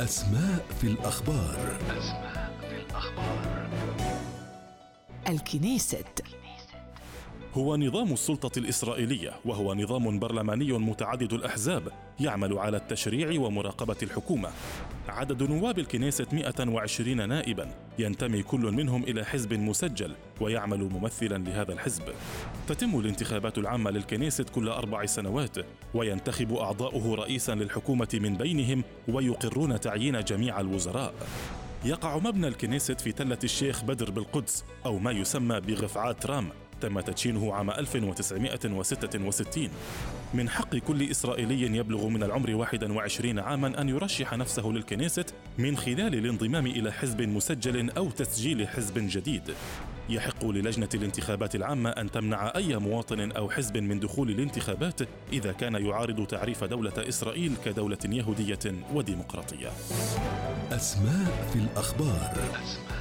أسماء في الأخبار. أسماء في الأخبار الكنيست. هو نظام السلطة الإسرائيلية وهو نظام برلماني متعدد الأحزاب يعمل على التشريع ومراقبة الحكومة. عدد نواب الكنيست 120 نائبا. ينتمي كل منهم إلى حزب مسجل ويعمل ممثلا لهذا الحزب. تتم الانتخابات العامة للكنيست كل أربع سنوات وينتخب أعضاؤه رئيسا للحكومة من بينهم ويقرون تعيين جميع الوزراء. يقع مبنى الكنيست في تلة الشيخ بدر بالقدس أو ما يسمى بغفعات رام تم تدشينه عام 1966 من حق كل إسرائيلي يبلغ من العمر 21 عاما أن يرشح نفسه للكنيست من خلال الانضمام إلى حزب مسجل أو تسجيل حزب جديد. يحق للجنة الانتخابات العامة أن تمنع أي مواطن أو حزب من دخول الانتخابات إذا كان يعارض تعريف دولة إسرائيل كدولة يهودية وديمقراطية. أسماء في الأخبار. أسماء